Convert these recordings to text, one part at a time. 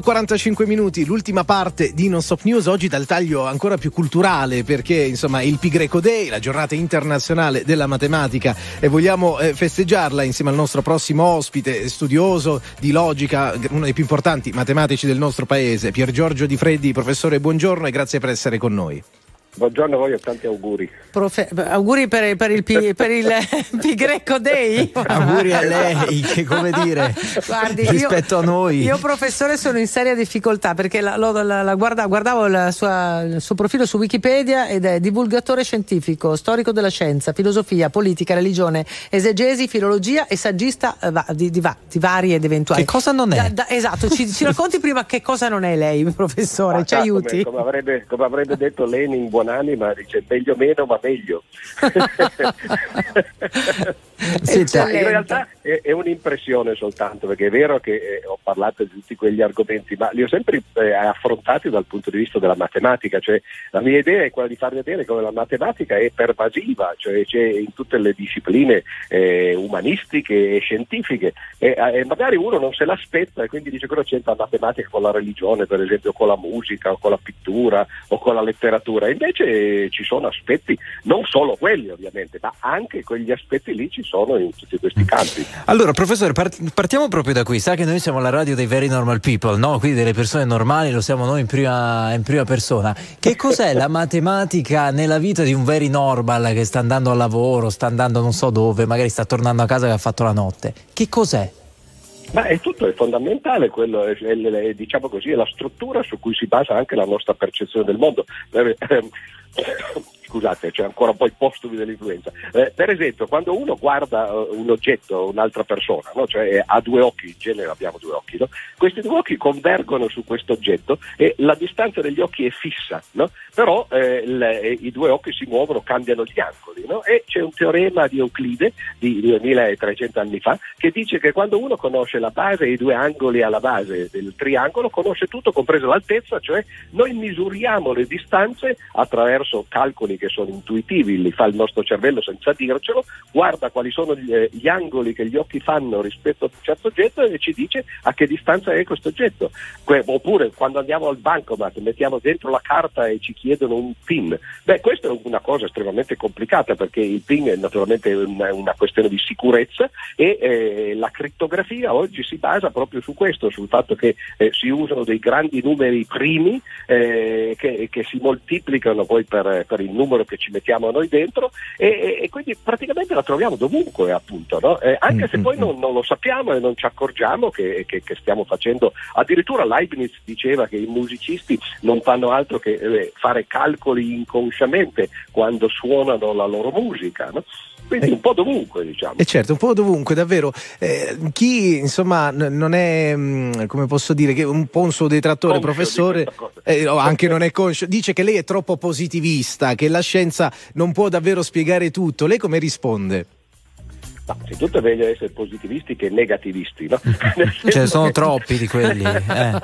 45 minuti, l'ultima parte di Non Stop News, oggi dal taglio ancora più culturale perché insomma il Pi Greco Day, la giornata internazionale della matematica e vogliamo eh, festeggiarla insieme al nostro prossimo ospite, studioso di logica, uno dei più importanti matematici del nostro paese, Pier Giorgio Di Freddi. Professore, buongiorno e grazie per essere con noi. Buongiorno a voi e tanti auguri. Profe- auguri per, per, il P, per il Pi Greco Day. auguri a lei, che come dire, Guardi, rispetto io, a noi. Io professore sono in seria difficoltà perché la, la, la guarda, guardavo sua, il suo profilo su Wikipedia ed è divulgatore scientifico, storico della scienza, filosofia, politica, religione, esegesi, filologia e saggista eh, di, di, di, vari ed eventuali. Che cosa non è? Da, da, esatto, ci, ci, racconti prima che cosa non è lei, professore, ah, ci aiuti? Come, come, avrebbe, come avrebbe detto Lenin, buon buonanima dice meglio meno ma meglio. sì, in realtà è, è, un'impressione soltanto perché è vero che eh, ho parlato di tutti quegli argomenti ma li ho sempre eh, affrontati dal punto di vista della matematica, cioè la mia idea è quella di far vedere come la matematica è pervasiva, cioè c'è in tutte le discipline eh, umanistiche e scientifiche e, e, magari uno non se l'aspetta e quindi dice cosa c'entra la matematica con la religione per esempio con la musica o con la pittura o con la letteratura, invece ci sono aspetti, non solo quelli ovviamente, ma anche quegli aspetti lì ci sono in tutti questi campi. Allora, professore, partiamo proprio da qui. Sa che noi siamo la radio dei very normal people, no? Quindi delle persone normali, lo siamo noi in prima, in prima persona. Che cos'è la matematica nella vita di un very normal che sta andando al lavoro, sta andando non so dove, magari sta tornando a casa che ha fatto la notte? Che cos'è? Ma è tutto, è fondamentale, quello, è, è, è, diciamo così, è la struttura su cui si basa anche la nostra percezione del mondo. Eh, scusate, c'è ancora un po' il postumi dell'influenza. Eh, per esempio, quando uno guarda uh, un oggetto, un'altra persona, no? cioè ha due occhi, in genere abbiamo due occhi, no? questi due occhi convergono su questo oggetto e la distanza degli occhi è fissa, no? però eh, le, eh, i due occhi si muovono, cambiano gli angoli. E c'è un teorema di Euclide di 2300 anni fa che dice che quando uno conosce la base e i due angoli alla base del triangolo, conosce tutto, compresa l'altezza, cioè noi misuriamo le distanze attraverso calcoli che sono intuitivi, li fa il nostro cervello senza dircelo, guarda quali sono gli, eh, gli, angoli che gli occhi fanno rispetto a un certo oggetto e ci dice a che distanza è questo oggetto. Que- oppure quando andiamo al bancomat mettiamo dentro la carta e ci chiedono un PIN. Beh, questa è una cosa estremamente complicata perché il PIN è naturalmente una, una questione di sicurezza e eh, la crittografia oggi si basa proprio su questo, sul fatto che eh, si usano dei grandi numeri primi eh, che, che, si moltiplicano poi per, per il numero numero che ci mettiamo noi dentro e, e quindi praticamente la troviamo dovunque appunto, no? eh, anche se mm, poi mm, non, mm. non, lo sappiamo e non ci accorgiamo che, che, che, stiamo facendo, addirittura Leibniz diceva che i musicisti non fanno altro che eh, fare calcoli inconsciamente quando suonano la loro musica. No? quindi un po' dovunque diciamo. E eh certo, un po' dovunque, davvero. Eh, chi insomma n- non è, mh, come posso dire, che un po' un suo detrattore, conscio professore, eh, no, anche non è conscio, dice che lei è troppo positivista, che la scienza non può davvero spiegare tutto. Lei come risponde? Ma anzitutto è meglio essere positivisti che negativisti, no? Ce ne sono troppi di quelli. Eh.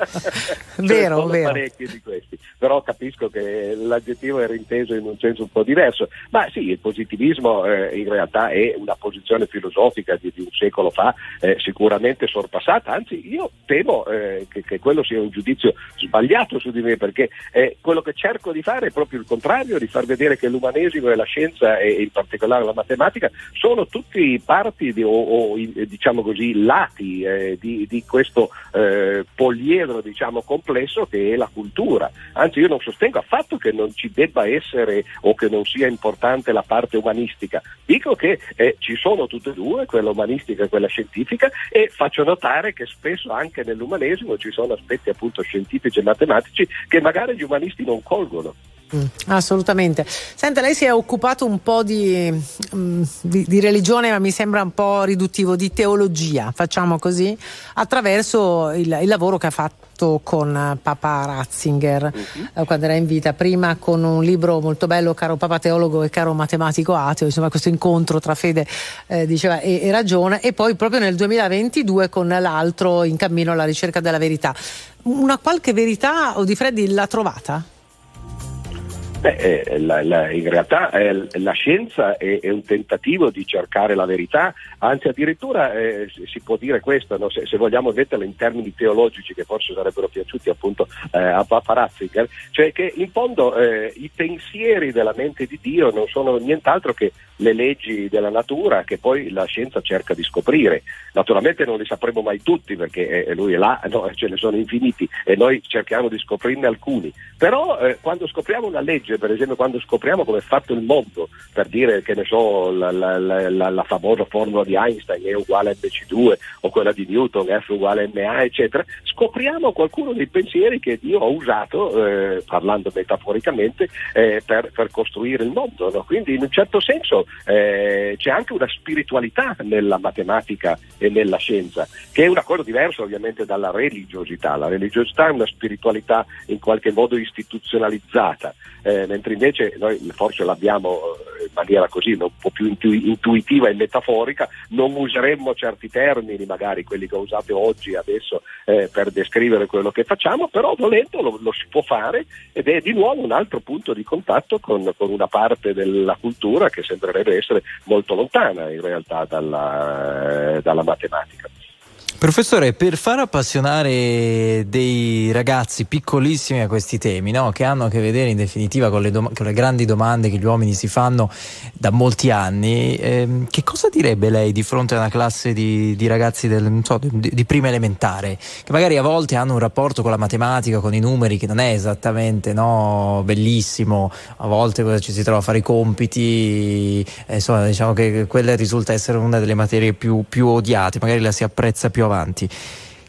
vero, sono vero. parecchi di questi, però capisco che l'aggettivo era inteso in un senso un po' diverso. Ma sì, il positivismo eh, in realtà è una posizione filosofica di, di un secolo fa, eh, sicuramente sorpassata, anzi io temo eh, che, che, quello sia un giudizio sbagliato su di me, perché eh, quello che cerco di fare è proprio il contrario, di far vedere che l'umanesimo e la scienza e in particolare la matematica sono tutti parti di, o, o, diciamo così, lati eh, di, di, questo eh, poliedro diciamo, complesso che è la cultura. Anzi io non sostengo affatto che non ci debba essere o che non sia importante la parte umanistica, dico che eh, ci sono tutte e due, quella umanistica e quella scientifica e faccio notare che spesso anche nell'umanesimo ci sono aspetti appunto scientifici e matematici che magari gli umanisti non colgono. Mm, assolutamente. Senta, lei si è occupato un po' di, mm, di, di, religione, ma mi sembra un po' riduttivo, di teologia, facciamo così, attraverso il, il lavoro che ha fatto con Papa Ratzinger uh-huh. eh, quando era in vita, prima con un libro molto bello, caro Papa Teologo e caro Matematico Ateo, insomma questo incontro tra fede eh, diceva, e, e ragione, e poi proprio nel 2022 con l'altro in cammino alla ricerca della verità. Una qualche verità, Odifreddi, l'ha trovata? Beh, eh, la, la, in realtà eh, la scienza è, è, un tentativo di cercare la verità, anzi addirittura eh, si può dire questo, no? se, se, vogliamo metterla in termini teologici che forse sarebbero piaciuti appunto eh, a Papa Ratzinger, cioè che in fondo eh, i pensieri della mente di Dio non sono nient'altro che le leggi della natura che poi la scienza cerca di scoprire. Naturalmente non li sapremo mai tutti perché eh, lui è là, no, ce ne sono infiniti e noi cerchiamo di scoprirne alcuni, però quando scopriamo una legge legge, per esempio quando scopriamo come è fatto il mondo, per dire che ne so, la, la, la, la famosa formula di Einstein è uguale a mc2 o quella di Newton F uguale a ma, eccetera, scopriamo qualcuno dei pensieri che Dio ha usato, eh, parlando metaforicamente, eh, per, per, costruire il mondo. No? Quindi in un certo senso eh, c'è anche una spiritualità nella matematica e nella scienza, che è una cosa diversa ovviamente dalla religiosità. La religiosità è una spiritualità in qualche modo istituzionalizzata. Eh, mentre invece noi forse l'abbiamo eh, in maniera così un po' più intu- intuitiva e metaforica, non useremmo certi termini, magari quelli che usate oggi, adesso, eh, per descrivere quello che facciamo, però volendo lo, lo, si può fare ed è di nuovo un altro punto di contatto con, con una parte della cultura che sembrerebbe essere molto lontana in realtà dalla, eh, dalla matematica. Professore, per far appassionare dei ragazzi piccolissimi a questi temi, no? che hanno a che vedere in definitiva con le, dom- con le, grandi domande che gli uomini si fanno da molti anni, ehm, che cosa direbbe lei di fronte a una classe di, di ragazzi del, so, di, di, prima elementare, che magari a volte hanno un rapporto con la matematica, con i numeri, che non è esattamente no, bellissimo, a volte ci si trova a fare i compiti, eh, insomma diciamo che quella risulta essere una delle materie più, più odiate, magari la si apprezza più avanti.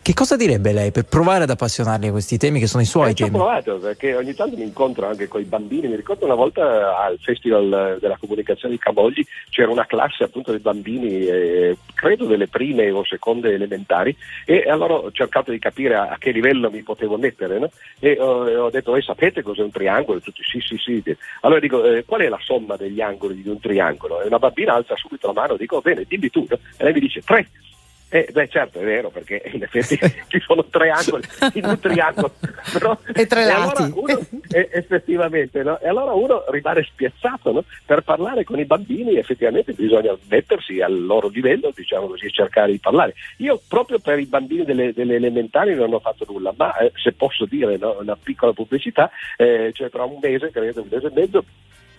Che cosa direbbe lei per provare ad appassionarli a questi temi che sono i suoi eh, temi? Ho provato perché ogni tanto mi incontro anche con i bambini. Mi ricordo una volta al Festival della Comunicazione di Camogli c'era una classe appunto dei bambini, eh, credo delle prime o seconde elementari, e allora ho cercato di capire a, a che livello mi potevo mettere. No? E ho, ho detto: eh, sapete cos'è un triangolo? E tutti sì, sì, sì. Allora dico: eh, qual è la somma degli angoli di un triangolo? E una bambina alza subito la mano e dico: bene, dimmi tu. No? E lei mi dice: tre. Eh, beh certo è vero perché in effetti ci sono tre angoli in un triangolo però, e tre lati allora uno, eh, effettivamente no? e allora uno rimane spiazzato no? per parlare con i bambini effettivamente bisogna mettersi al loro livello diciamo così e cercare di parlare io proprio per i bambini delle, delle elementari non ho fatto nulla ma eh, se posso dire no? una piccola pubblicità eh, cioè tra un mese credo un mese e mezzo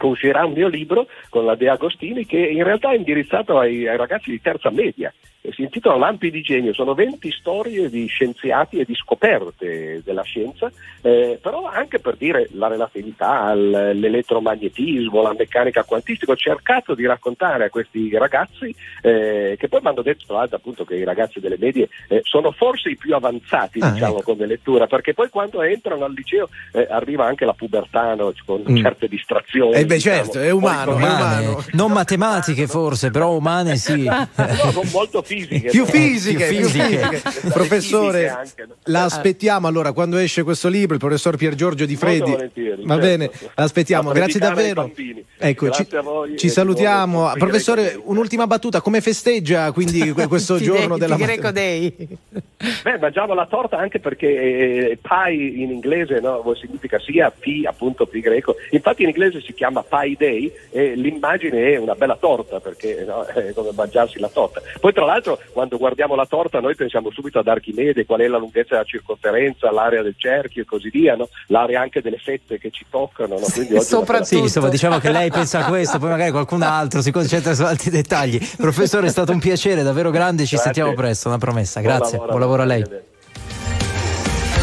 uscirà un mio libro con la De Agostini che in realtà è indirizzato ai, ai ragazzi di terza media si intitola Lampi di genio, sono 20 storie di scienziati e di scoperte della scienza, eh, però anche per dire la relatività, l'elettromagnetismo, la meccanica quantistica, ho cercato di raccontare a questi ragazzi eh, che poi mi hanno detto l'altro appunto che i ragazzi delle medie eh, sono forse i più avanzati ah, diciamo ecco. come lettura, perché poi quando entrano al liceo eh, arriva anche la pubertà no? con mm. certe distrazioni. Eh beh certo, è umano, è umano. Non matematiche forse, però umane sì. no, sono molto fisiche. Più fisiche, più fisiche. Più fisiche. Professore, anche, no? la aspettiamo allora quando esce questo libro, il professor Pier Giorgio Di Freddi. Va certo. bene, l'aspettiamo. Grazie davvero. Ecco, Grazie ci, voi, ci salutiamo. Professore, un'ultima battuta, come festeggia quindi questo giorno della Greco Day? Beh, mangiamo la torta anche perché eh, pie in inglese no, significa sia pi appunto pi greco. Infatti in inglese si chiama pie day e l'immagine è una bella torta perché no, è come mangiarsi la torta. Poi tra l'altro quando guardiamo la torta noi pensiamo subito ad Archimede, qual è la lunghezza della circonferenza, l'area del cerchio e così via, no? l'area anche delle fette che ci toccano. No? Quindi Soprattutto. Sì, insomma, diciamo che lei pensa a questo, poi magari qualcun altro si concentra su altri dettagli. Professore, è stato un piacere davvero grande, ci Grazie. sentiamo presto, una promessa. Grazie, buon lavoro, buon lavoro a lei.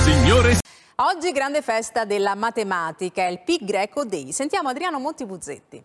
Signore Oggi grande festa della matematica, il Pi Greco Day. Sentiamo Adriano Montibuzzetti.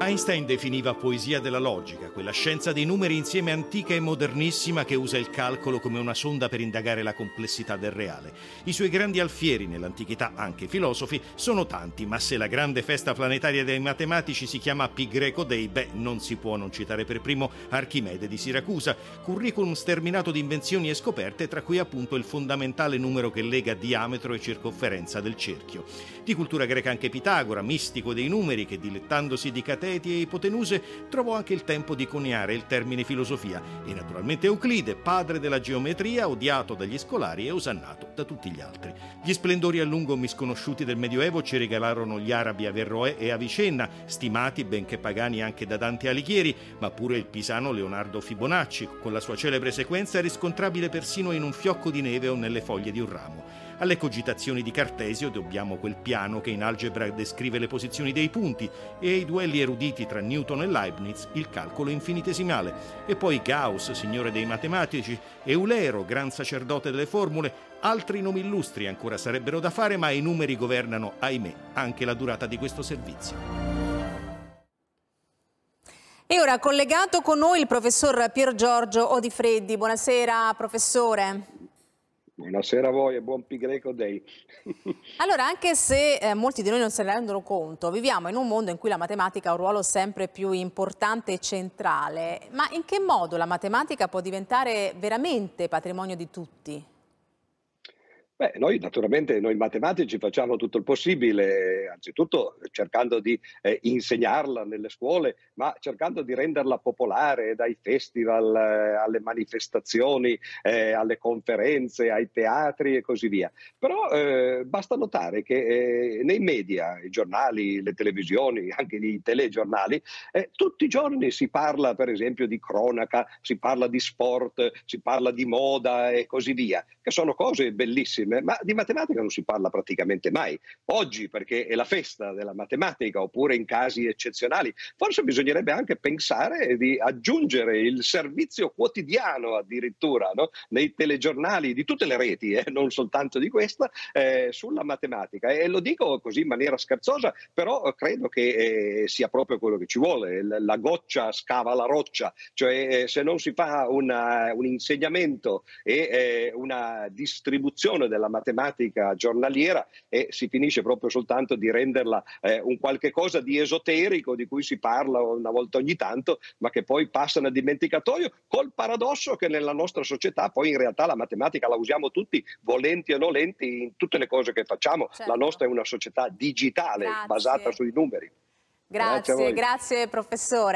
Einstein definiva poesia della logica, quella scienza dei numeri insieme antica e modernissima che usa il calcolo come una sonda per indagare la complessità del reale. I suoi grandi alfieri, nell'antichità anche filosofi, sono tanti, ma se la grande festa planetaria dei matematici si chiama Pi Greco Day, beh, non si può non citare per primo Archimede di Siracusa, curriculum sterminato di invenzioni e scoperte, tra cui appunto il fondamentale numero che lega diametro e circonferenza del cerchio. Di cultura greca anche Pitagora, mistico dei numeri, che dilettandosi di catena cateti e ipotenuse, trovò anche il tempo di coniare il termine filosofia e naturalmente Euclide, padre della geometria, odiato dagli scolari e osannato da tutti gli altri. Gli splendori a lungo misconosciuti del Medioevo ci regalarono gli arabi Averroè e Avicenna, stimati benché pagani anche da Dante Alighieri, ma pure il pisano Leonardo Fibonacci, con la sua celebre sequenza riscontrabile persino in un fiocco di neve o nelle foglie di un ramo. Alle cogitazioni di Cartesio dobbiamo quel piano che in algebra descrive le posizioni dei punti e ai duelli eruditi tra Newton e Leibniz il calcolo infinitesimale. E poi Gauss, signore dei matematici, Eulero, gran sacerdote delle formule, altri nomi illustri ancora sarebbero da fare, ma i numeri governano, ahimè, anche la durata di questo servizio. E ora collegato con noi il professor Pier Giorgio Odifreddi. Buonasera professore. Buonasera a voi e buon Pi Greco Day. allora, anche se eh, molti di noi non se ne rendono conto, viviamo in un mondo in cui la matematica ha un ruolo sempre più importante e centrale, ma in che modo la matematica può diventare veramente patrimonio di tutti? Beh, noi naturalmente, noi matematici facciamo tutto il possibile, anzitutto cercando di eh, insegnarla nelle scuole, ma cercando di renderla popolare dai festival eh, alle manifestazioni, eh, alle conferenze, ai teatri e così via. Però eh, basta notare che eh, nei media, i giornali, le televisioni, anche i telegiornali, eh, tutti i giorni si parla per esempio di cronaca, si parla di sport, si parla di moda e così via, che sono cose bellissime ma di matematica non si parla praticamente mai. Oggi, perché è la festa della matematica, oppure in casi eccezionali, forse bisognerebbe anche pensare di aggiungere il servizio quotidiano addirittura no? nei telegiornali di tutte le reti, eh? non soltanto di questa, eh, sulla matematica. E lo dico così in maniera scherzosa, però credo che eh, sia proprio quello che ci vuole. La goccia scava la roccia, cioè eh, se non si fa una, un insegnamento e eh, una distribuzione della matematica giornaliera e si finisce proprio soltanto di renderla eh, un qualche cosa di esoterico di cui si parla una volta ogni tanto, ma che poi passa nel dimenticatoio, col paradosso che nella nostra società poi in realtà la matematica la usiamo tutti, volenti o nolenti, in tutte le cose che facciamo. Certo. La nostra è una società digitale, Grazie. basata sui numeri. Grazie, grazie, grazie professore.